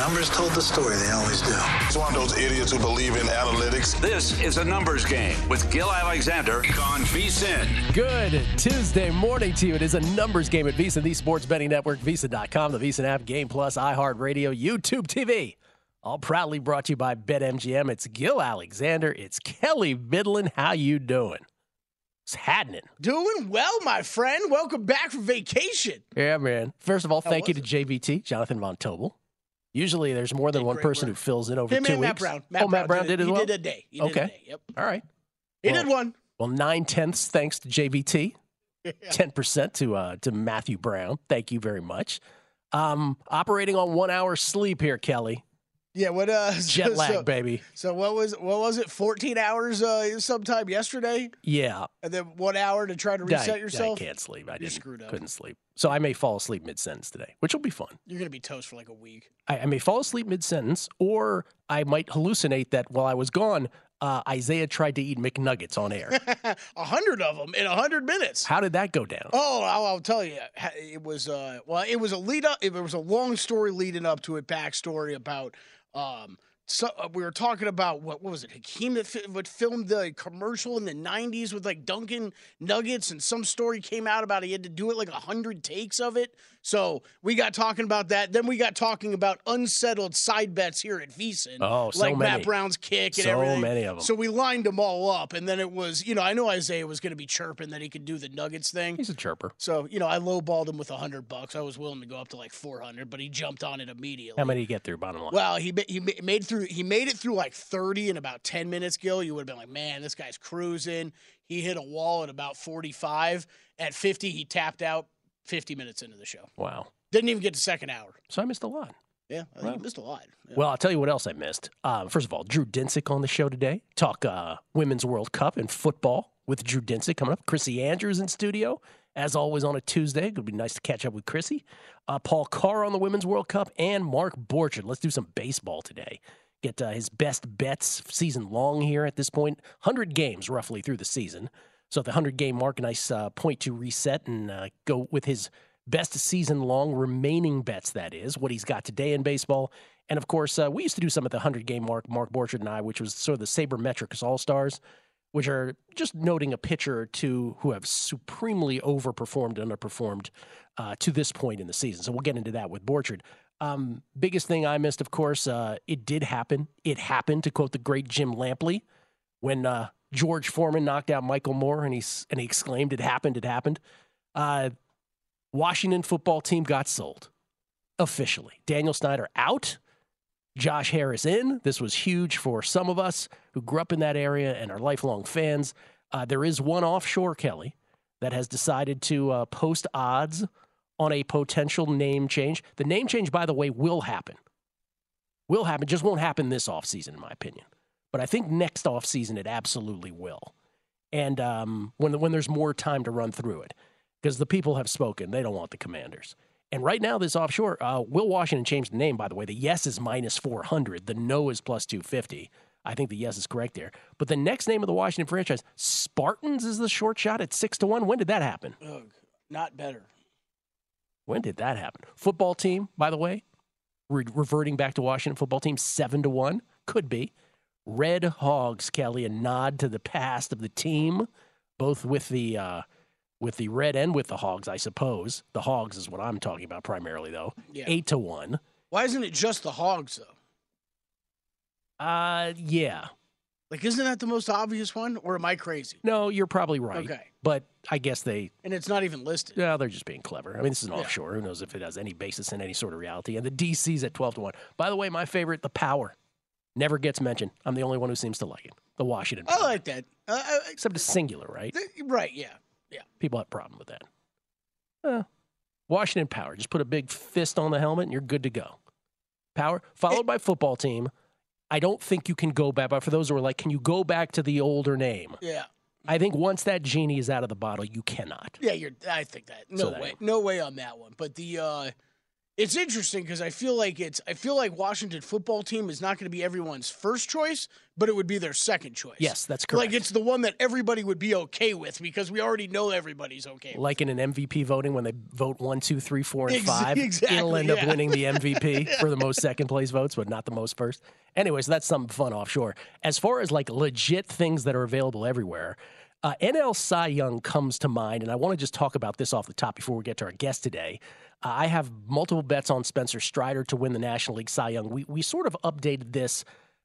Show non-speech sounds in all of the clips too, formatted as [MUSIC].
Numbers told the story, they always do. It's one of those idiots who believe in analytics. This is a numbers game with Gill Alexander on VSIN. Good Tuesday morning to you. It is a numbers game at VSIN, the sports betting network, VSIN.com, the VSIN app, Game Plus, iHeartRadio, YouTube TV. All proudly brought to you by BetMGM. It's Gill Alexander. It's Kelly Vidlin. How you doing? It's happening. Doing well, my friend. Welcome back from vacation. Yeah, man. First of all, How thank you was to JVT, Jonathan Von Tobel. Usually there's more than one person work. who fills in over Him two weeks. Matt Brown. Matt oh, Matt Brown it. did as well. he did a day. He did Okay. a day. Yep. All right. He Well- did one. Well, nine tenths thanks to JVT, [LAUGHS] ten percent to uh, to Matthew Brown. Thank you very much. Um, operating on one hour sleep here, Kelly. Yeah. What? Uh, [LAUGHS] Jet so, lag, so, baby. so what was what was it? Fourteen hours uh, sometime yesterday, Yeah, and then one hour to try to I- reset yourself. I can't sleep. I didn't, screwed up. couldn't sleep. So I may fall asleep mid sentence today, which will be fun. You're gonna be toast for like a week. I, I may fall asleep mid sentence, or I might hallucinate that while I was gone, uh, Isaiah tried to eat McNuggets on air. [LAUGHS] A hundred of them in a hundred minutes. How did that go down? Oh, I'll, I'll tell you. It was uh, well, it was a lead up. It was a long story leading up to it. Backstory about um. So uh, we were talking about what, what was it? Hakeem that fi- would filmed the commercial in the '90s with like Dunkin' Nuggets, and some story came out about he had to do it like a hundred takes of it. So we got talking about that. Then we got talking about unsettled side bets here at VSiN. Oh, so like many. Matt Brown's kick and So everything. many of 'em. So we lined them all up, and then it was, you know, I know Isaiah was going to be chirping that he could do the Nuggets thing. He's a chirper. So you know, I lowballed him with a hundred bucks. I was willing to go up to like four hundred, but he jumped on it immediately. How many did you get through? Bottom line. Well, he he made through he made it through like thirty in about ten minutes. Gill, you would have been like, man, this guy's cruising. He hit a wall at about forty five. At fifty, he tapped out. Fifty minutes into the show, wow. didn't even get to second hour. So I missed a lot. Yeah, I think missed a lot. Yeah. Well, I'll tell you what else I missed. Um, first of all, Drew Dinsick on the show today. Talk uh, Women's World Cup and football with Drew Dinsick coming up. Chrissy Andrews in studio, as always on a Tuesday. It would be nice to catch up with Chrissy. Uh, Paul Carr on the Women's World Cup and Mark Borchard. Let's do some baseball today. Get uh, his best bets season long here at this point. 100 games roughly through the season. So the 100 game mark, nice uh, point to reset and uh, go with his best season long remaining bets, that is, what he's got today in baseball. And of course, uh, we used to do some at the 100 game mark, Mark Borchardt and I, which was sort of the Sabermetrics All Stars, which are just noting a pitcher or two who have supremely overperformed and underperformed uh, to this point in the season. So we'll get into that with Borchardt. Um, biggest thing I missed, of course, uh, it did happen. It happened, to quote the great Jim Lampley, when uh, George Foreman knocked out Michael Moorer, and he and he exclaimed, "It happened! It happened!" Uh, Washington football team got sold officially. Daniel Snyder out. Josh Harris in. This was huge for some of us who grew up in that area and are lifelong fans. Uh, there is one offshore, Kelly, that has decided to uh, post odds on a potential name change. The name change, by the way, will happen. Will happen. Just won't happen this offseason, in my opinion. But I think next offseason it absolutely will. And um, when, when there's more time to run through it, because the people have spoken, they don't want the commanders. And right now, this offshore, uh, Will Washington changed the name, by the way. The yes is minus 400, the no is plus 250. I think the yes is correct there. But the next name of the Washington franchise, Spartans, is the short shot at 6 to 1. When did that happen? Ugh, not better. When did that happen? Football team, by the way, re- reverting back to Washington football team, 7 to 1. Could be. Red Hogs, Kelly, a nod to the past of the team, both with the. Uh, with the red and with the hogs, I suppose. The hogs is what I'm talking about primarily, though. Yeah. Eight to one. Why isn't it just the Hogs though? Uh, yeah. Like, isn't that the most obvious one, or am I crazy? No, you're probably right. Okay. But I guess they, And it's not even listed. yeah, they're just being clever. I mean, this is an Yeah. offshore. Who knows if it has any basis in any sort of reality? And the DC's at 12 to 1. By the way, my favorite, the Power, never gets mentioned. I'm the only one who seems to like it. The Washington I like that. Uh, uh, Except it's singular, right? right? Yeah. Yeah. People have a problem with that. Uh, Washington Power. Just put a big fist on the helmet and you're good to go. Power, followed by football team. I don't think you can go back. But for those who are like, can you go back to the older name? Yeah. I think once that genie is out of the bottle, you cannot. Yeah, you're. I think that. No So way. No way on that one. But the. uh It's interesting because I feel like it's. I feel like Washington football team is not going to be everyone's first choice, but it would be their second choice. Yes, that's correct. Like it's the one that everybody would be okay with because we already know everybody's okay. with. like in an MVP voting when they vote one, two, three, four, and five, exactly, it'll end up winning the MVP [LAUGHS] for the most second place votes, but not the most first. Anyway, so that's something fun offshore. As far as like legit things that are available everywhere, uh, NL Cy Young comes to mind, and I want to just talk about this off the top before we get to our guest today. Uh, I have multiple bets on Spencer Strider to win the National League Cy Young. We we sort of updated this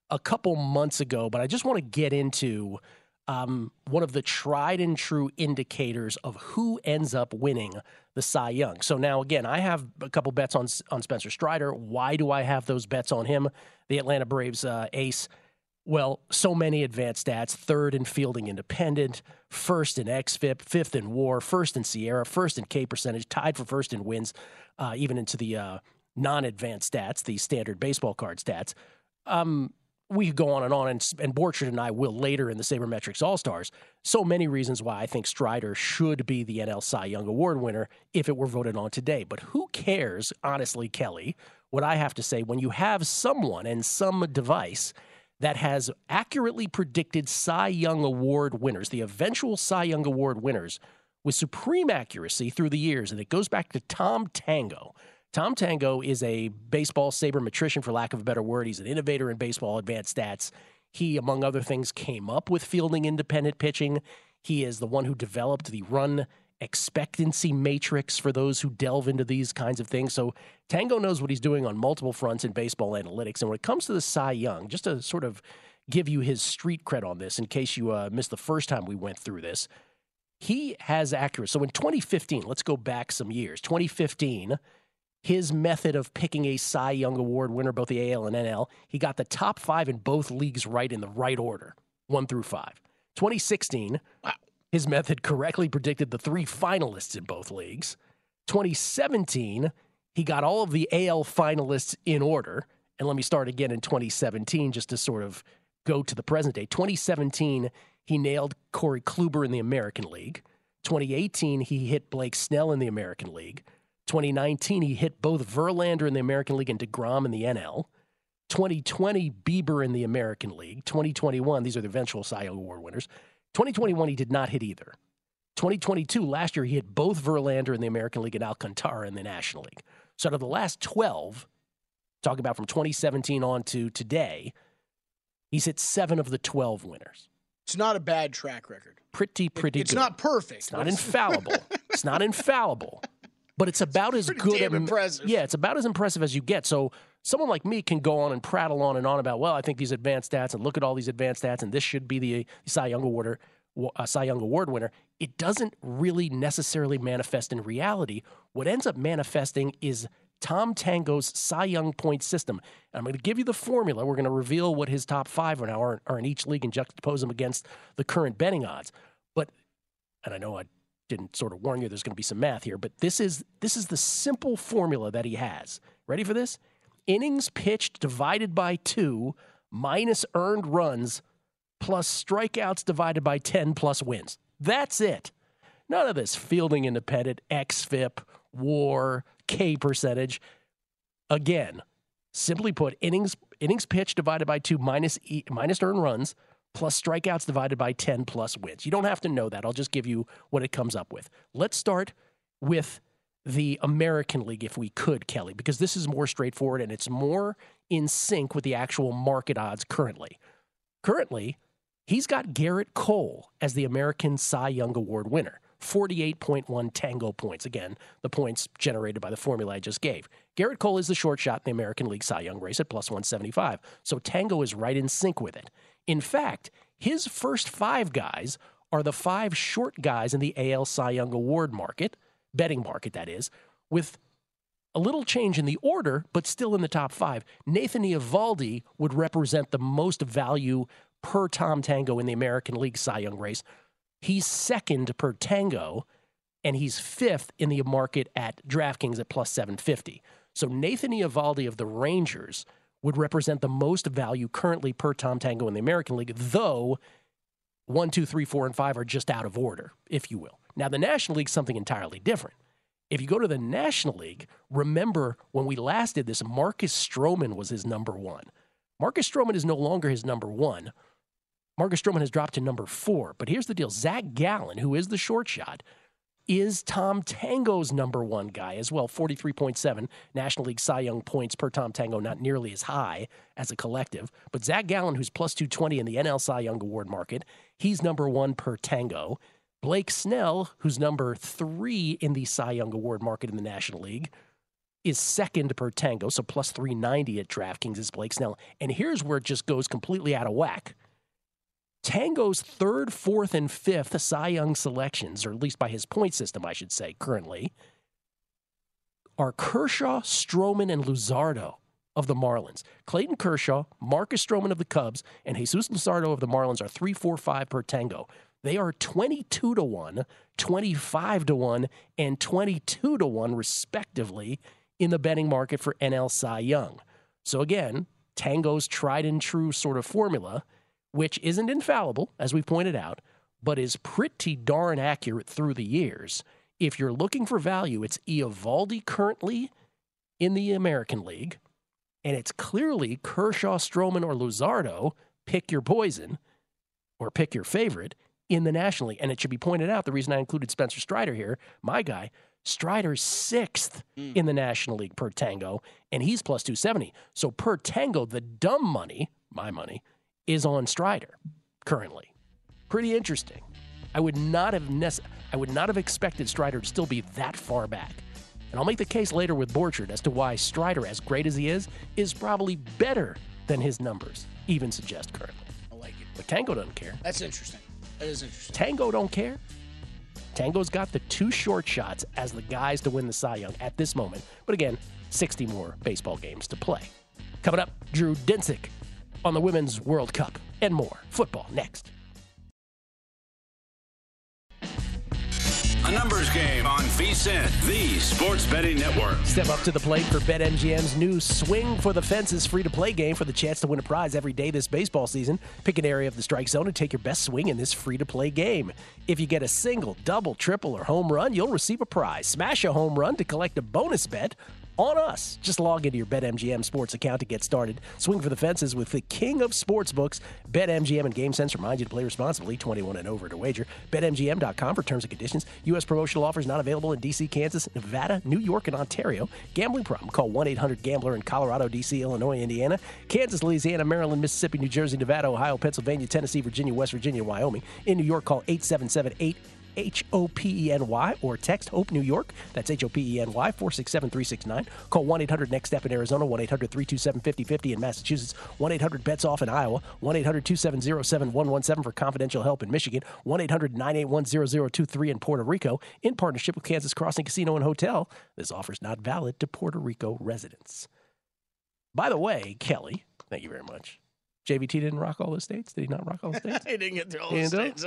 a couple months ago, but I just want to get into um, one of the tried and true indicators of who ends up winning the Cy Young. So now, again, I have a couple bets on on Spencer Strider. Why do I have those bets on him? The Atlanta Braves uh, ace. Well, so many advanced stats third in fielding independent, first in XFIP, fifth in war, first in SIERA, first in K percentage, tied for first in wins, uh, even into the uh, non advanced stats, the standard baseball card stats. Um, we could go on and on, and, and Borchard and I will later in the Sabermetrics All Stars. So many reasons why I think Strider should be the NL Cy Young Award winner if it were voted on today. But who cares, honestly, Kelly, what I have to say when you have someone and some device that has accurately predicted Cy Young Award winners, the eventual Cy Young Award winners, with supreme accuracy through the years. And it goes back to Tom Tango. Tom Tango is a baseball sabermetrician, for lack of a better word. He's an innovator in baseball advanced stats. He, among other things, came up with fielding independent pitching. He is the one who developed the run expectancy matrix for those who delve into these kinds of things. So Tango knows what he's doing on multiple fronts in baseball analytics. And when it comes to the Cy Young, just to sort of give you his street cred on this, in case you uh, missed the first time we went through this, he has accuracy. So in 2015, let's go back some years. 2015, his method of picking a Cy Young Award winner, both the AL and NL, he got the top five in both leagues right in the right order, one through five. 2016, his method correctly predicted the three finalists in both leagues. 2017, he got all of the AL finalists in order. And let me start again in 2017 just to sort of go to the present day. 2017, he nailed Corey Kluber in the American League. 2018, he hit Blake Snell in the American League. 2019, he hit both Verlander in the American League and DeGrom in the NL. 2020, Bieber in the American League. 2021, these are the eventual Cy Young Award winners. 2021, he did not hit either. 2022, last year, he hit both Verlander in the American League and Alcantara in the National League. So out of the last 12, talking about from 2017 on to today, he's hit seven of the 12 winners. It's not a bad track record. Pretty, pretty good. it's good. not perfect. It's not infallible. it's not [LAUGHS] infallible, but it's about as pretty good. damn impressive. Yeah, it's about as impressive as you get. So someone like me can go on and prattle on and on about, well, I think these advanced stats and look at all these advanced stats and this should be the Cy Young Award, uh, Cy Young Award winner. It doesn't really necessarily manifest in reality. What ends up manifesting is Tom Tango's Cy Young point system. And I'm going to give you the formula. We're going to reveal what his top five are now are, are in each league and juxtapose them against the current betting odds. But and I know I didn't sort of warn you there's going to be some math here, but this is this is the simple formula that he has. Ready for this? Innings pitched divided by 2 minus earned runs plus strikeouts divided by 10 plus wins. That's it. None of this fielding independent, XFIP, WAR, K percentage. Again, simply put, innings innings pitched divided by 2 minus e, minus earned runs plus strikeouts divided by 10 plus wins. You don't have to know that. I'll just give you what it comes up with. Let's start with the American League, if we could, Kelly, because this is more straightforward and it's more in sync with the actual market odds currently. Currently, he's got Gerrit Cole as the American Cy Young Award winner. 48.1 tango points. Again, the points generated by the formula I just gave. Gerrit Cole is the short shot in the American League Cy Young race at plus 175. So Tango is right in sync with it. In fact, his first five guys are the five short guys in the AL Cy Young Award market, betting market, that is, with a little change in the order, but still in the top five. Nathan Eovaldi would represent the most value per Tom Tango in the American League Cy Young race. He's second per Tango, and he's fifth in the market at DraftKings at plus 750. So Nathan Eovaldi of the Rangers would represent the most value currently per Tom Tango in the American League, though one, two, three, four, and five are just out of order, if you will. Now, the National League's something entirely different. If you go to the National League, remember when we last did this, Marcus Stroman was his number one. Marcus Stroman is no longer his number one. Marcus Stroman has dropped to number four. But here's the deal Zach Gallen, who is the short shot, is Tom Tango's number one guy as well. 43.7 National League Cy Young points per Tom Tango, not nearly as high as a collective. But Zach Gallen, who's plus 220 in the NL Cy Young Award market, he's number one per Tango. Blake Snell, who's number three in the Cy Young Award market in the National League, is second per Tango, so plus 390 at DraftKings is Blake Snell. And here's where it just goes completely out of whack. Tango's third, fourth, and fifth Cy Young selections, or at least by his point system, I should say, currently, are Kershaw, Stroman, and Luzardo of the Marlins. Clayton Kershaw, Marcus Stroman of the Cubs, and Jesus Luzardo of the Marlins are 3 4 5 per Tango. They are 22 to 1, 25 to 1, and 22 to 1, respectively, in the betting market for NL Cy Young. So again, Tango's tried and true sort of formula, which isn't infallible, as we pointed out, but is pretty darn accurate through the years. If you're looking for value, it's Eovaldi currently in the American League, and it's clearly Kershaw, Stroman, or Luzardo. Pick your poison or pick your favorite in the National League. And it should be pointed out the reason I included Spencer Strider here, my guy, Strider's sixth mm. in the National League per tango, and he's plus 270. So per tango, the dumb money, my money, is on Strider currently. Pretty interesting. I would not have nece- I would not have expected Strider to still be that far back. And I'll make the case later with Borchard as to why Strider, as great as he is, is probably better than his numbers even suggest currently. I like it. But Tango doesn't care. That's interesting. That is interesting. Tango don't care. Tango's got the two short shots as the guys to win the Cy Young at this moment. But again, 60 more baseball games to play. Coming up, Drew Dinsick on the Women's World Cup and more. Football next. A numbers game on VSIN, the sports betting network. Step up to the plate for BetMGM's new Swing for the Fences free to play game for the chance to win a prize every day this baseball season. Pick an area of the strike zone and take your best swing in this free to play game. If you get a single, double, triple, or home run, you'll receive a prize. Smash a home run to collect a bonus bet on us. Just log into your BetMGM sports account to get started. Swing for the fences with the king of sportsbooks. BetMGM and GameSense remind you to play responsibly. 21 and over to wager. BetMGM.com for terms and conditions. U.S. promotional offers not available in D.C., Kansas, Nevada, New York, and Ontario. Gambling problem? Call 1-800-GAMBLER in Colorado, D.C., Illinois, Indiana, Kansas, Louisiana, Maryland, Mississippi, New Jersey, Nevada, Ohio, Pennsylvania, Tennessee, Virginia, West Virginia, Wyoming. In New York, call 877 8 H O P E N Y, or text Hope New York. That's H O P E N Y, 467 369. Call 1 800 Next Step in Arizona, 1 800 327 5050 in Massachusetts, 1 800 Bets Off in Iowa, 1 800 270 7117 for confidential help in Michigan, 1 800 981 0023 in Puerto Rico, in partnership with Kansas Crossing Casino and Hotel. This offer is not valid to Puerto Rico residents. By the way, Kelly, thank you very much. JVT didn't rock all the states. Did he not rock all the states? [LAUGHS] he didn't get through all the states.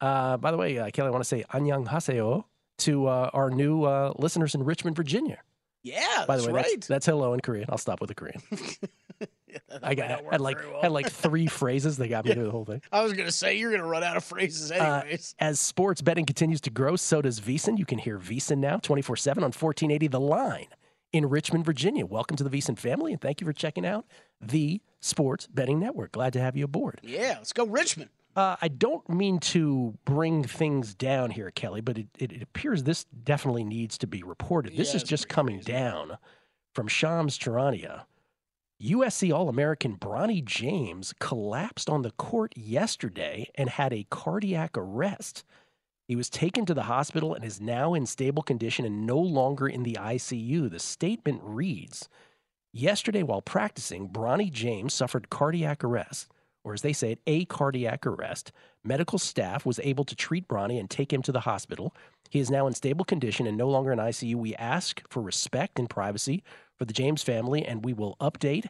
Uh, by the way, uh, Kelly, I want to say Anyang Haseo to uh, our new uh, listeners in Richmond, Virginia. Yeah, by the way, right. that's, that's, hello in Korean. I'll stop with the Korean. [LAUGHS] yeah, I got had like well. had like three [LAUGHS] phrases. They got me yeah. through the whole thing. I was gonna say you're gonna run out of phrases uh, anyways. as sports betting continues to grow, so does VSIN. You can hear VSIN now 24 seven on 1480 The Line in Richmond, Virginia. Welcome to the VSIN family, and thank you for checking out the Sports Betting Network. Glad to have you aboard. Yeah, let's go Richmond. Uh, I don't mean to bring things down here, Kelly, but it, it, it appears this definitely needs to be reported. This yeah, is just coming crazy. down from Shams Charania. USC All American Bronny James collapsed on the court yesterday and had a cardiac arrest. He was taken to the hospital and is now in stable condition and no longer in the ICU. The statement reads Yesterday, while practicing, Bronny James suffered cardiac arrest, or as they say it, a cardiac arrest. Medical staff was able to treat Bronny and take him to the hospital. He is now in stable condition and no longer in ICU. We ask for respect and privacy for the James family, and we will update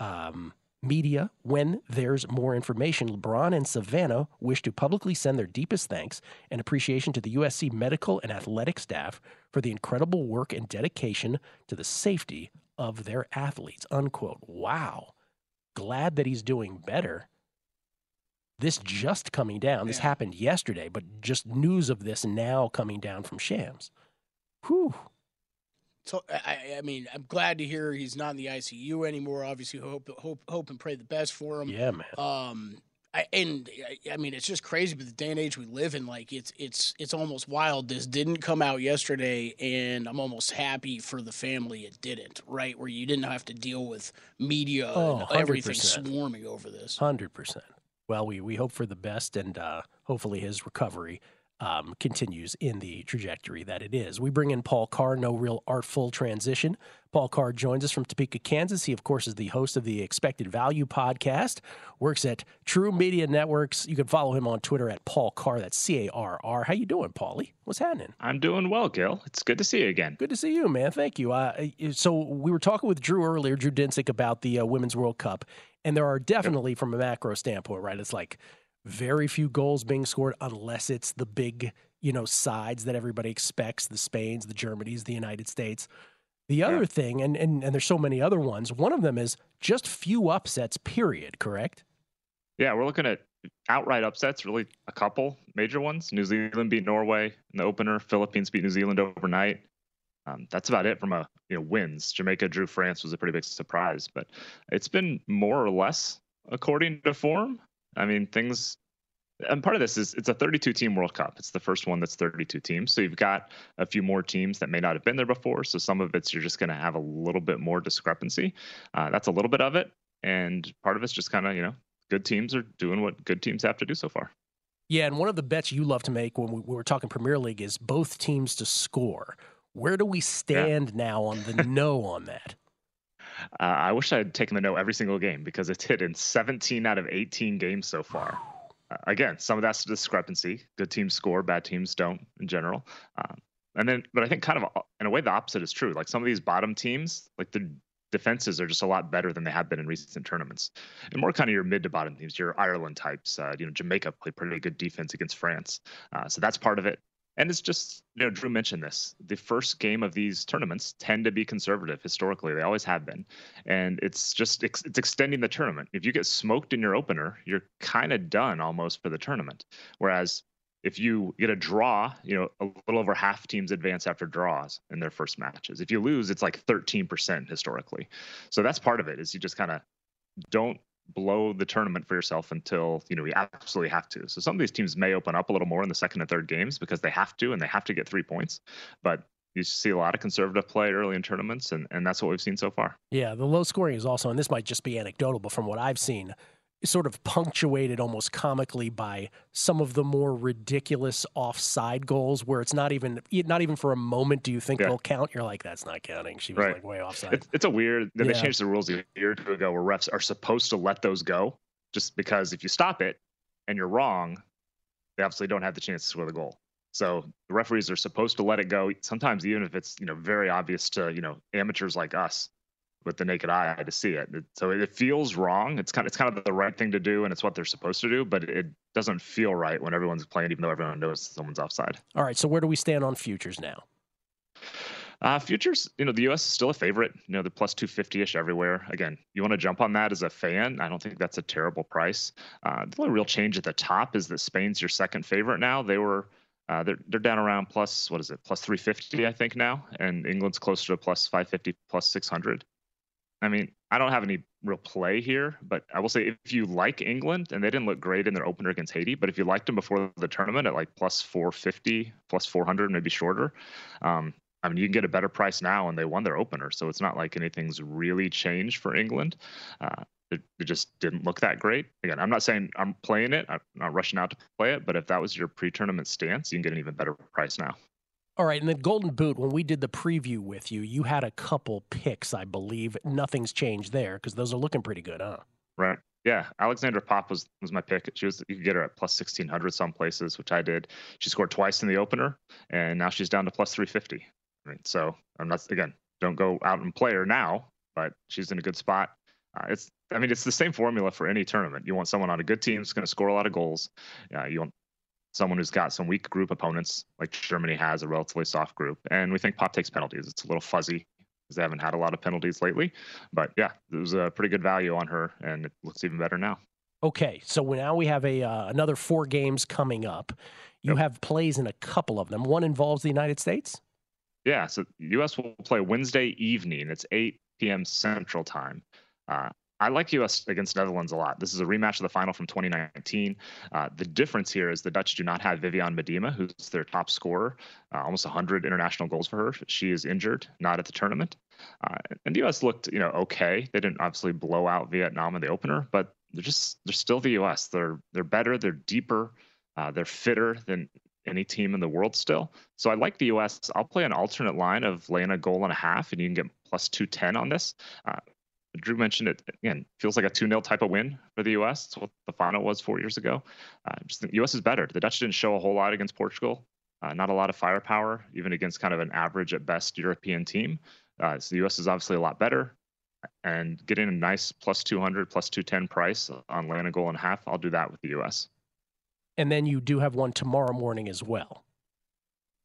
um, media when there's more information. LeBron and Savannah wish to publicly send their deepest thanks and appreciation to the USC medical and athletic staff for the incredible work and dedication to the safety of their athletes. Unquote. Wow. Glad that he's doing better. This just coming down. This Yeah. happened yesterday, but just news of this now coming down from Shams. Whew. So I, I mean, I'm glad to hear he's not in the ICU anymore. Obviously, hope hope hope and pray the best for him. Yeah, man. Um, I, and I- I mean, it's just crazy, but the day and age we live in, like it's it's it's almost wild. This didn't come out yesterday, and I'm almost happy for the family it didn't. Right, where you didn't have to deal with media Oh, and everything swarming over this. Hundred percent. Well, we we hope for the best, and uh, hopefully his recovery um, continues in the trajectory that it is. We bring in Paul Carr. No real artful transition. Paul Carr joins us from Topeka, Kansas. He, of course, is the host of the Expected Value podcast. Works at TruMedia Networks. You can follow him on Twitter at Paul Carr. That's C A R R. How you doing, Paulie? What's happening? I'm doing well, Gill. It's good to see you again. Good to see you, man. Thank you. Uh, so we were talking with Drew earlier, Drew Dinsick, about the uh, Women's World Cup, and there are definitely, from a macro standpoint, right? It's like very few goals being scored unless it's the big, you know, sides that everybody expects: the Spains, the Germanys, the United States. The other thing, and, and and there's so many other ones. One of them is just few upsets. Period. Correct. Yeah, we're looking at outright upsets, really a couple major ones. New Zealand beat Norway in the opener. Philippines beat New Zealand overnight. Um, that's about it from a you know wins. Jamaica drew France was a pretty big surprise, but it's been more or less according to form. I mean, things. And part of this is it's a 32 team World Cup. It's the first one that's 32 teams. So you've got a few more teams that may not have been there before. So some of it's you're just going to have a little bit more discrepancy. Uh, that's a little bit of it. And part of it's just kind of, you know, good teams are doing what good teams have to do so far. Yeah, and one of the bets you love to make when we, we were talking Premier League is both teams to score. Where do we stand now on the [LAUGHS] no on that? Uh, I wish I had taken the no every single game because it's hit in 17 out of 18 games so far. Uh, again, some of that's a discrepancy. Good teams score, bad teams don't in general. Um, and then, but I think kind of uh, in a way the opposite is true. Like some of these bottom teams, like the defenses are just a lot better than they have been in recent tournaments. And more kind of your mid to bottom teams, your Ireland types. Uh, you know, Jamaica played pretty good defense against France, uh, so that's part of it. And it's just, you know, Drew mentioned this. The first game of these tournaments tend to be conservative historically. They always have been. And it's just, it's extending the tournament. If you get smoked in your opener, you're kind of done almost for the tournament. Whereas if you get a draw, you know, a little over half teams advance after draws in their first matches. If you lose, it's like 13% historically. So that's part of it is you just kind of don't blow the tournament for yourself until you know you absolutely have to. So some of these teams may open up a little more in the second and third games because they have to and they have to get three points. But you see a lot of conservative play early in tournaments, and, and that's what we've seen so far. Yeah, the low scoring is also, and this might just be anecdotal, but from what I've seen, sort of punctuated almost comically by some of the more ridiculous offside goals where it's not even not even for a moment do you think Yeah. they'll count. You're like, that's not counting. She was Right. like way offside. It's, it's a weird. Then they changed the rules a year or two ago where refs are supposed to let those go, just because if you stop it and you're wrong, they obviously don't have the chance to score the goal. So the referees are supposed to let it go. Sometimes even if it's you know very obvious to you know amateurs like us with the naked eye to see it. So it feels wrong. It's kind of it's kind of the right thing to do, and it's what they're supposed to do. But it doesn't feel right when everyone's playing, even though everyone knows someone's offside. All right, so where do we stand on futures now? Uh, futures, you know, the U.S. is still a favorite. You know, the plus 250-ish everywhere. Again, you want to jump on that as a fan. I don't think that's a terrible price. Uh, the only real change at the top is that Spain's your second favorite now. They were, uh, they're they're down around plus what is it, plus 350 I think now, and England's closer to plus 550, plus 600. I mean, I don't have any real play here, but I will say if you like England, and they didn't look great in their opener against Haiti, but if you liked them before the tournament at like plus 450, plus 400, maybe shorter, um, I mean, you can get a better price now, and they won their opener, so it's not like anything's really changed for England. Uh, it, it just didn't look that great. Again, I'm not saying I'm playing it. I'm not rushing out to play it. But if that was your pre-tournament stance, you can get an even better price now. All right, and then Golden Boot. When we did the preview with you, you had a couple picks, I believe. Nothing's changed there because those are looking pretty good, huh? Right. Yeah, Alexandra Popp was was my pick. She was you could get her at plus sixteen hundred some places, which I did. She scored twice in the opener, and now she's down to plus three fifty. Mean, so I'm not again. Don't go out and play her now, but she's in a good spot. Uh, it's I mean, it's the same formula for any tournament. You want someone on a good team that's going to score a lot of goals. Uh, you want someone who's got some weak group opponents, like Germany has a relatively soft group, and we think Popp takes penalties. It's a little fuzzy because they haven't had a lot of penalties lately. But yeah, it was a pretty good value on her, and it looks even better now. Okay, so now we have a uh, another four games coming up. You yep. have plays in a couple of them. One involves the United States. Yeah, so U.S. will play Wednesday evening. It's 8 p.m. Central Time. Uh, I like U.S. against Netherlands a lot. This is a rematch of the final from 2019. Uh, the difference here is the Dutch do not have Vivianne Miedema, who's their top scorer, uh, almost 100 international goals for her. She is injured, not at the tournament. Uh, and the U.S. looked, you know, okay. They didn't obviously blow out Vietnam in the opener, but they're just they're still the U.S. They're they're better. They're deeper. Uh, they're fitter than any team in the world still. So I like the U.S. I'll play an alternate line of laying a goal and a half, and you can get plus 210 on this. Uh, Drew mentioned it again. Feels like a 2 0 type of win for the U.S. That's what the final was four years ago. Uh, just the U.S. is better. The Dutch didn't show a whole lot against Portugal. Uh, not a lot of firepower, even against kind of an average at best European team. Uh, so the U.S. is obviously a lot better. And getting a nice plus 200, plus 210 price on land a goal and a half, I'll do that with the U.S. And then you do have one tomorrow morning as well.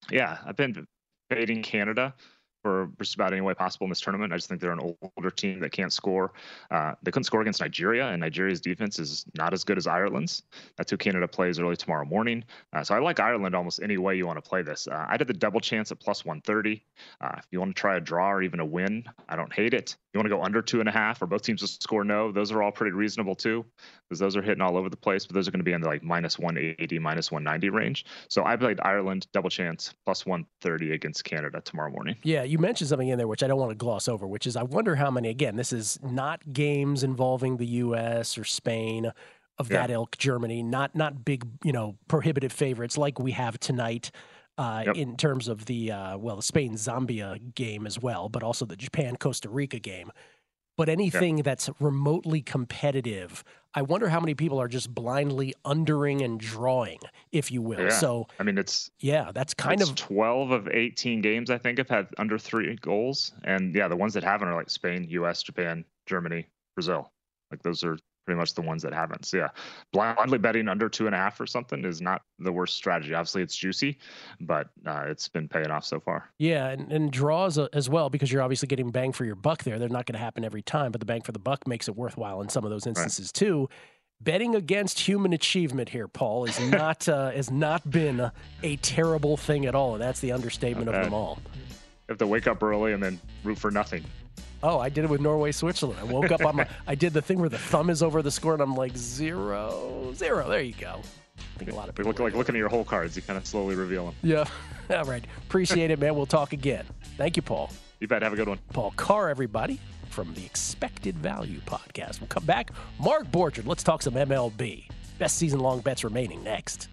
Yeah, I've been fading Canada for just about any way possible in this tournament. I just think they're an older team that can't score. Uh, they couldn't score against Nigeria, and Nigeria's defense is not as good as Ireland's. That's who Canada plays early tomorrow morning. Uh, so I like Ireland almost any way you want to play this. Uh, I did the double chance at plus 130. Uh, if you want to try a draw or even a win, I don't hate it. You want to go under two and a half, or both teams to score no. Those are all pretty reasonable too, because those are hitting all over the place. But those are going to be in the like minus 180, minus 190 range. So I played Ireland double chance plus 130 against Canada tomorrow morning. Yeah, you mentioned something in there which I don't want to gloss over, which is I wonder how many. Again, this is not games involving the U.S. or Spain of that yeah. ilk, Germany, not not big, you know, prohibitive favorites like we have tonight. Uh, yep. In terms of the uh, well, the Spain Zambia game as well, but also the Japan Costa Rica game. But anything that's remotely competitive, I wonder how many people are just blindly undering and drawing, if you will. Yeah. So I mean, it's yeah, that's kind of twelve of eighteen games I think have had under three goals, and yeah, the ones that haven't are like Spain, U.S., Japan, Germany, Brazil. Like those are pretty much the ones that haven't. So yeah, blindly betting under two and a half or something is not the worst strategy. Obviously, it's juicy, but uh, it's been paying off so far. Yeah, and, and draws uh, as well because you're obviously getting bang for your buck there. They're not going to happen every time, but the bang for the buck makes it worthwhile in some of those instances right. too. Betting against human achievement here, Paul, is [LAUGHS] not uh, has not been a, a, terrible thing at all, and that's the understatement of them all. You have to wake up early and then root for nothing. Oh, I did it with Norway, Switzerland. I woke up on my, I did the thing where the thumb is over the score, and I'm like zero, zero. There you go. I think a lot of people look like looking at your whole cards. You kind of slowly reveal them. Yeah. [LAUGHS] All right. Appreciate it, man. We'll talk again. Thank you, Paul. You bet. Have a good one. Paul Carr, everybody, from the Expected Value podcast. We'll come back. Mark Borchard. Let's talk some MLB. Best season long bets remaining next.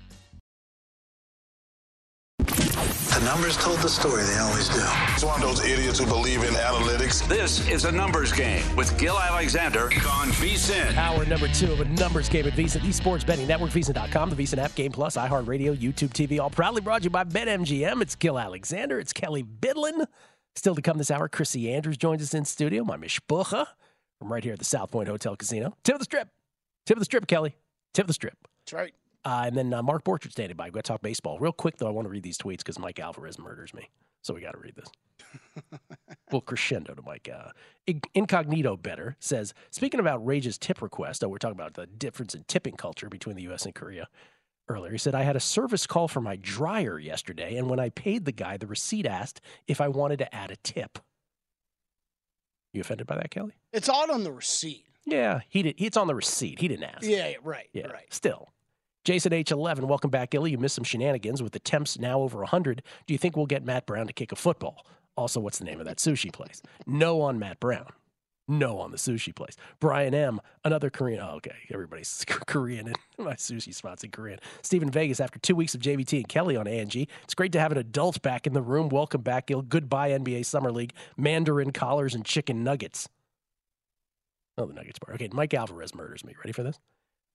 The numbers told the story, they always do. He's one of those idiots who believe in analytics. This is a numbers game with Gill Alexander on VSIN. Hour number two of a numbers game at VSIN, the Sports Betting Network, VSIN.com, the VSIN app, Game Plus, iHeartRadio, YouTube TV, all proudly brought to you by BetMGM. It's Gill Alexander, it's Kelly Bidlin. Still to come this hour, Chrissy Andrews joins us in studio, my mishpucha from right here at the South Point Hotel Casino. Tip of the strip. Tip of the strip, Kelly. Tip of the strip. That's right. Uh, and then uh, Mark Borchard standing by. We've got to talk baseball. Real quick, though, I want to read these tweets because Mike Alvarez murders me. So we got to read this. [LAUGHS] Full crescendo to Mike. Uh, Incognito Better says, speaking of outrageous tip requests, oh, we're talking about the difference in tipping culture between the U.S. and Korea earlier. He said, I had a service call for my dryer yesterday, and when I paid the guy, the receipt asked if I wanted to add a tip. You offended by that, Kelly? It's odd on the receipt. Yeah, he did. It's on the receipt. He didn't ask. Yeah, right. Yeah, right. Still, Jason H11, welcome back, Illy. You missed some shenanigans with the temps now over 100. Do you think we'll get Matt Brown to kick a football? Also, what's the name of that sushi place? No on Matt Brown. No on the sushi place. Brian M, another Korean. Oh, okay. Everybody's [LAUGHS] Korean and [LAUGHS] my sushi spot's in Korean. Stephen Vegas, after two weeks of JVT and Kelly on Angie, it's great to have an adult back in the room. Welcome back, Gill. Goodbye, NBA Summer League. Mandarin collars and chicken nuggets. Oh, the Nuggets bar. Okay, Mike Alvarez murders me. Ready for this?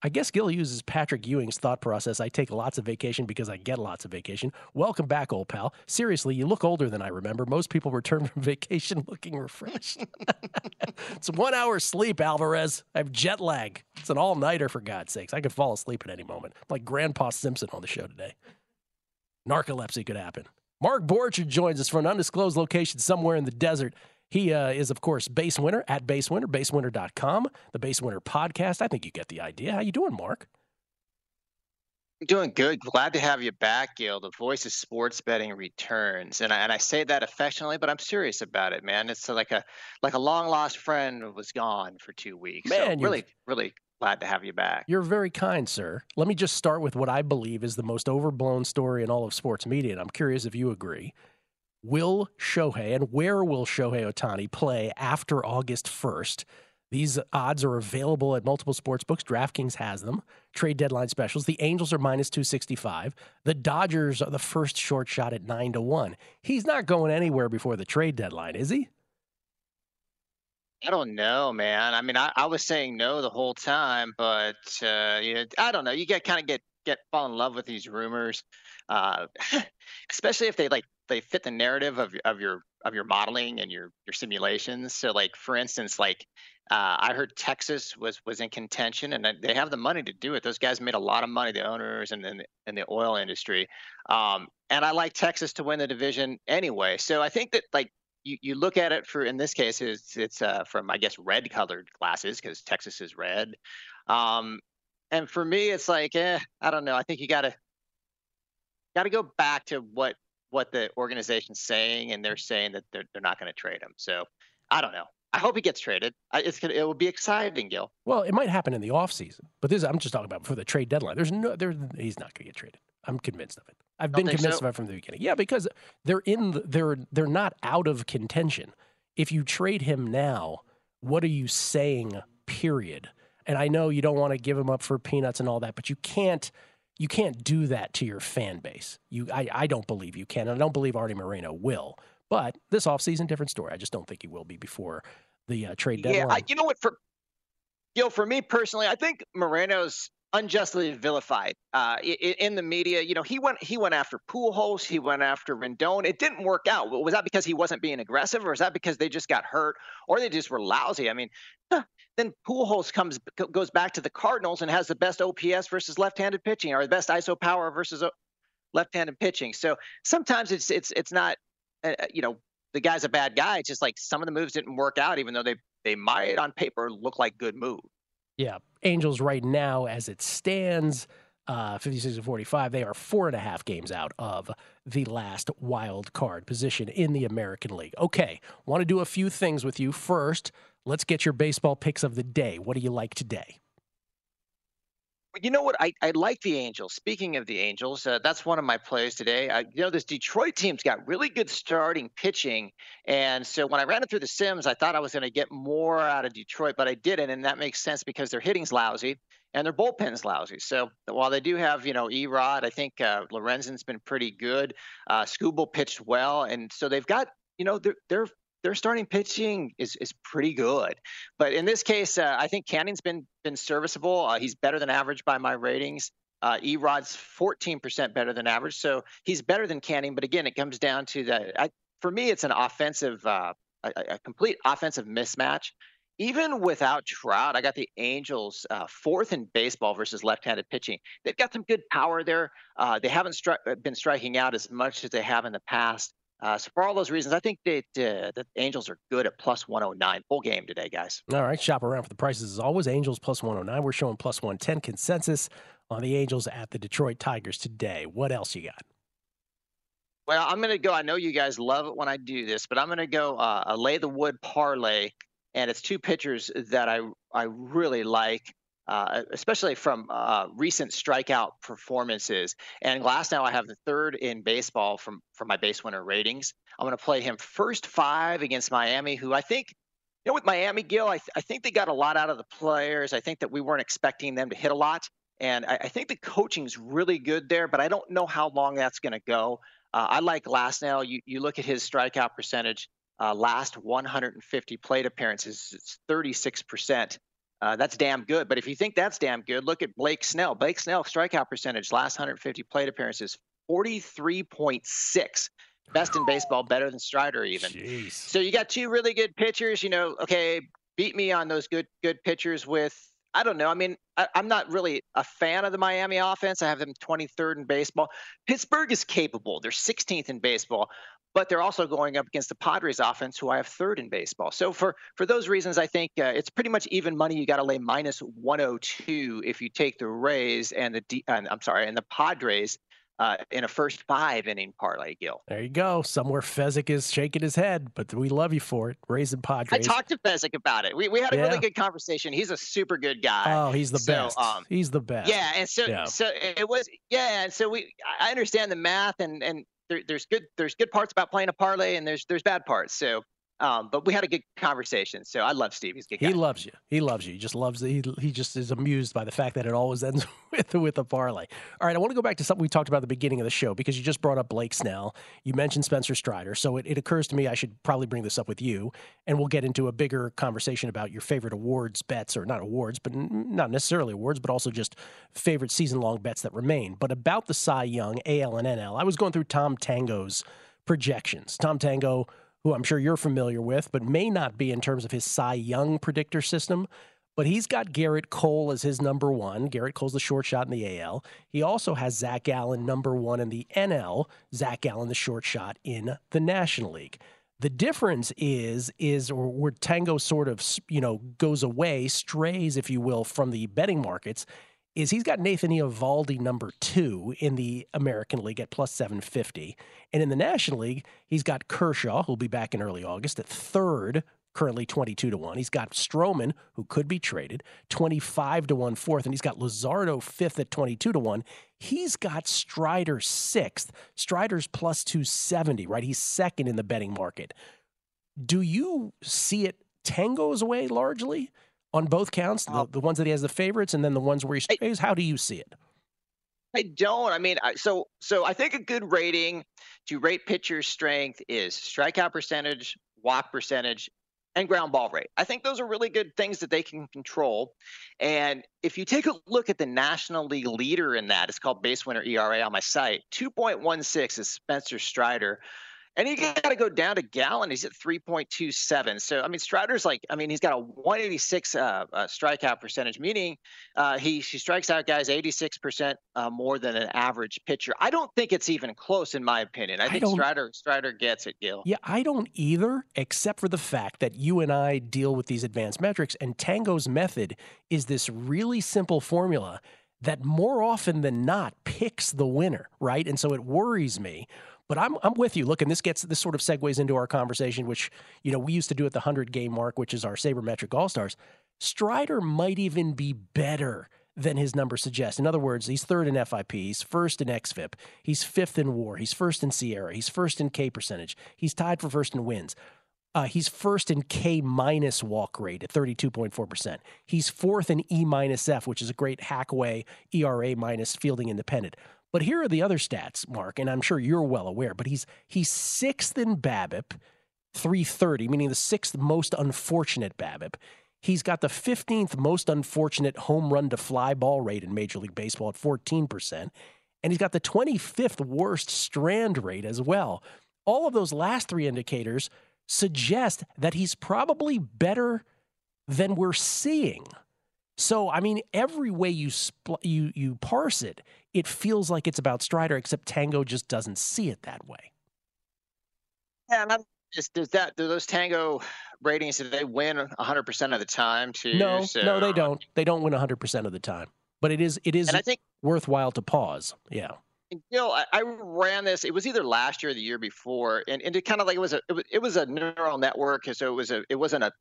I guess Gill uses Patrick Ewing's thought process. I take lots of vacation because I get lots of vacation. Welcome back, old pal. Seriously, you look older than I remember. Most people return from [LAUGHS] vacation looking refreshed. [LAUGHS] it's one hour sleep, Alvarez. I have jet lag. It's an all nighter, for God's sakes. I could fall asleep at any moment. like Grandpa Simpson on the show today. Narcolepsy could happen. Mark Borchard joins us from an undisclosed location somewhere in the desert. He uh, is, of course, Base Winner at Base Winner, basewinner.com, the Base Winner podcast. I think you get the idea. How you doing, Mark? Doing good. Glad to have you back, Gill. The voice of sports betting returns, and I, and I say that affectionately, but I'm serious about it, man. It's like a like a long lost friend was gone for two weeks. Man, so really, really glad to have you back. You're very kind, sir. Let me just start with what I believe is the most overblown story in all of sports media, and I'm curious if you agree will Shohei and where will Shohei Ohtani play after August 1st? These odds are available at multiple sports books. DraftKings has them. Trade deadline specials. The Angels are minus 265. The Dodgers are the first short shot at 9 to 1. He's not going anywhere before the trade deadline, is he? I don't know, man. I mean, I, I was saying no the whole time, but uh, you know, I don't know. You get kind of get get fall in love with these rumors, uh, [LAUGHS] especially if they like they fit the narrative of of your of your modeling and your your simulations. So like for instance, like uh, I heard Texas was was in contention, and they have the money to do it. Those guys made a lot of money, the owners and in the oil industry. Um, and I like Texas to win the division anyway. So I think that like you, you look at it for in this case it's it's uh, from I guess red colored glasses because Texas is red. Um, and for me, it's like eh, I don't know. I think you gotta got to go back to what what the organization's saying, and they're saying that they're they're not going to trade him. So I don't know. I hope he gets traded. I, it's gonna, it will be exciting, Gill. Well, it might happen in the offseason, but this I'm just talking about for the trade deadline. There's no there he's not going to get traded. I'm convinced of it. I've Don't been convinced so? of it from the beginning. Yeah, because they're in the, they're they're not out of contention. If you trade him now, what are you saying? Period. And I know you don't want to give him up for peanuts and all that, but you can't you can't do that to your fan base. You, I, I don't believe you can. And I don't believe Arte Moreno will. But this offseason, different story. I just don't think he will be before the uh, trade deadline. Yeah, I, you know what? For you know, for me personally, I think Moreno's unjustly vilified uh, in, the media. You know, he went he went after Pujols, he went after Rendon. It didn't work out. Was that because he wasn't being aggressive, or is that because they just got hurt, or they just were lousy? I mean, then Pujols comes goes back to the Cardinals and has the best OPS versus left-handed pitching, or the best ISO power versus uh, left-handed pitching. So sometimes it's it's it's not, uh, you know, the guy's a bad guy. It's just like some of the moves didn't work out, even though they they might on paper look like good moves. Yeah. Angels right now, as it stands, uh, 56 and 45, they are four and a half games out of the last wild card position in the American League. Okay. Want to do a few things with you. First, let's get your baseball picks of the day. What do you like today? You know what? I, I like the Angels. Speaking of the Angels, uh, that's one of my plays today. I, you know, this Detroit team's got really good starting pitching. And so when I ran it through the Sims, I thought I was going to get more out of Detroit, but I didn't. And that makes sense because their hitting's lousy and their bullpen's lousy. So while they do have, you know, Erod, I think uh, Lorenzen's been pretty good. Uh, Skubal pitched well. And so they've got, you know, they're, they're their starting pitching is is pretty good. But in this case, uh, I think Canning's been been serviceable. Uh, he's better than average by my ratings. Uh, Erod's 14% better than average, so he's better than Canning. But again, it comes down to that. I, for me, it's an offensive, uh, a, a, complete offensive mismatch. Even without Trout, I got the Angels uh, fourth in baseball versus left-handed pitching. They've got some good power there. Uh, they haven't stri- been striking out as much as they have in the past. Uh, so for all those reasons, I think that uh, the Angels are good at plus 109 full game today, guys. All right, shop around for the prices as always. Angels plus 109. We're showing plus 110 consensus on the Angels at the Detroit Tigers today. What else you got? Well, I'm going to go. I know you guys love it when I do this, but I'm going to go uh, a lay the wood parlay, and it's two pitchers that I I really like uh, especially from uh, recent strikeout performances. And Glasnow, I have the third in baseball from from my base winner ratings. I'm going to play him first five against Miami, who I think you know, with Miami, Gill, I, th- I think they got a lot out of the players. I think that we weren't expecting them to hit a lot. And I, I think the coaching's really good there, but I don't know how long that's going to go. Uh, I like Glasnow. You, you look at his strikeout percentage, uh, last 150 plate appearances, it's 36%. Uh, that's damn good. But if you think that's damn good, look at Blake Snell. Blake Snell strikeout percentage last 150 plate appearances 43.6. Best in baseball, better than Strider even. Jeez. So you got two really good pitchers. You know, okay, beat me on those good good pitchers with I don't know. I mean, I, am not really a fan of the Miami offense. I have them 23rd in baseball. Pittsburgh is capable. They're 16th in baseball, but they're also going up against the Padres offense, who I have third in baseball. So for for those reasons, I think uh, it's pretty much even money. You got to lay minus 102 if you take the Rays and the D, uh, I'm sorry, and the Padres uh, in a first five inning parlay, Gill. There you go. Somewhere Fezzik is shaking his head, but we love you for it. Raising Padres. I talked to Fezzik about it. We, we had a Yeah. really good conversation. He's a super good guy. Oh, he's the So, best. um, he's the best. Yeah, and so Yeah. so it was yeah, and so we I understand the math and and there, there's good there's good parts about playing a parlay and there's there's bad parts. So um, but we had a good conversation. So I love Steve. He's a good guy. He loves you. He loves you. He just loves he he just is amused by the fact that it always ends [LAUGHS] with with a parlay. All right, I want to go back to something we talked about at the beginning of the show because you just brought up Blake Snell. You mentioned Spencer Strider, so it, it occurs to me I should probably bring this up with you, and we'll get into a bigger conversation about your favorite awards bets or not awards, but not necessarily awards, but also just favorite season long bets that remain. But about the Cy Young, AL and NL, I was going through Tom Tango's projections. Tom Tango who I'm sure you're familiar with, but may not be in terms of his Cy Young predictor system. But he's got Gerrit Cole as his number one. Gerrit Cole's the short shot in the AL. He also has Zac Gallen number one in the NL. Zac Gallen the short shot in the National League. The difference is is where Tango sort of you know goes away, strays, if you will, from the betting markets, is he's got Nathan Eovaldi number two in the American League at plus 750. And in the National League, he's got Kershaw, who'll be back in early August, at third, currently 22 to 1. He's got Stroman, who could be traded, 25 to 1 fourth. And he's got Luzardo fifth at 22 to 1. He's got Strider sixth. Strider's plus 270, right? He's second in the betting market. Do you see it Tango's way largely? On both counts, the, oh. the ones that he has the favorites and then the ones where he strays? How do you see it? I don't. I mean, I, so so I think a good rating to rate pitcher's strength is strikeout percentage, walk percentage, and ground ball rate. I think those are really good things that they can control. And if you take a look at the National League leader in that, it's called base winner ERA on my site. 2.16 is Spencer Strider. And you got to go down to Gallen. He's at 3.27. So, I mean, Strider's like, I mean, he's got a 186 uh, uh, strikeout percentage, meaning uh, he, he strikes out guys 86% uh, more than an average pitcher. I don't think it's even close, in my opinion. I I think don't- Strider Strider gets it, Gill. Yeah, I don't either, except for the fact that you and I deal with these advanced metrics, and Tango's method is this really simple formula that more often than not picks the winner, right? And so it worries me. But I'm I'm with you. Look, and this gets this sort of segues into our conversation, which you know we used to do at the hundred game mark, which is our sabermetric all stars. Strider might even be better than his numbers suggest. In other words, he's third in FIP, he's first in XFIP, he's fifth in WAR, he's first in SIERA, he's first in K percentage, he's tied for first in wins. Uh, he's first in K minus walk rate at 32.4%. He's fourth in E minus F, which is a great hackaway ERA minus fielding independent. But here are the other stats, Mark, and I'm sure you're well aware, but he's he's sixth in BABIP, 330, meaning the sixth most unfortunate BABIP. He's got the 15th most unfortunate home run to fly ball rate in Major League Baseball at 14%. And he's got the 25th worst strand rate as well. All of those last three indicators suggest that he's probably better than we're seeing. So, I mean, every way you spl- you you parse it, it feels like it's about Strider, except Tango just doesn't see it that way. Yeah, and I'm just does that do those tango ratings do they win 100% of the time too? No, So- no, they don't. They don't win 100% of the time. But it is it is And I think worthwhile to pause. Yeah. And Gill, I, I ran this. It was either last year or the year before, and, and it kind of like it was a it was, it was a neural network, so it was a it wasn't a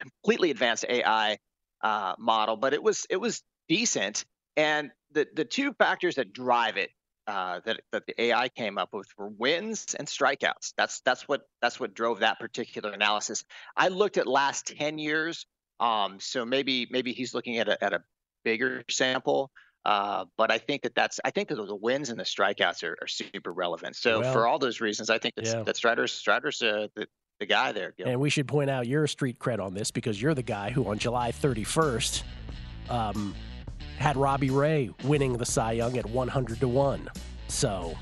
completely advanced AI uh, model, but it was it was decent. And the the two factors that drive it uh, that that the AI came up with were wins and strikeouts. That's that's what that's what drove that particular analysis. I looked at last ten years, um, so maybe maybe he's looking at a at a bigger sample. Uh, but I think that that's I think that the wins and the strikeouts are, are super relevant. So Well, for all those reasons, I think that's, yeah. that Strider's Strider's uh, the the guy there. Gill. And we should point out your street cred on this because you're the guy who, on July 31st, um, had Robbie Ray winning the Cy Young at 100 to one. So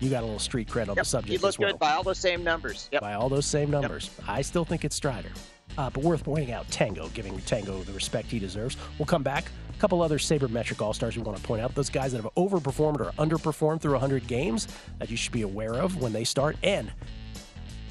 you got a little street cred on the subject he as looked well. good by all those same numbers. Yep. by all those same numbers. I still think it's Strider. Uh, but worth pointing out Tango, giving Tango the respect he deserves. We'll come back. A couple other sabermetric all stars we want to point out. Those guys that have overperformed or underperformed through 100 games that you should be aware of when they start. And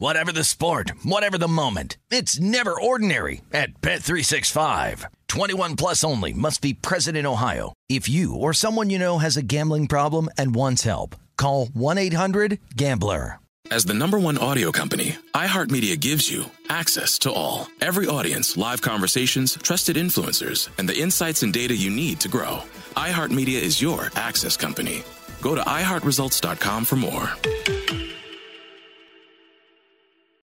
Whatever the sport, whatever the moment. It's never ordinary at Bet365. 21 plus only must be present in Ohio. If you or someone you know has a gambling problem and wants help, call 1-800-GAMBLER. As the number one audio company, iHeartMedia gives you access to all. Every audience, live conversations, trusted influencers, and the insights and data you need to grow. iHeartMedia is your access company. Go to iHeartResults.com for more.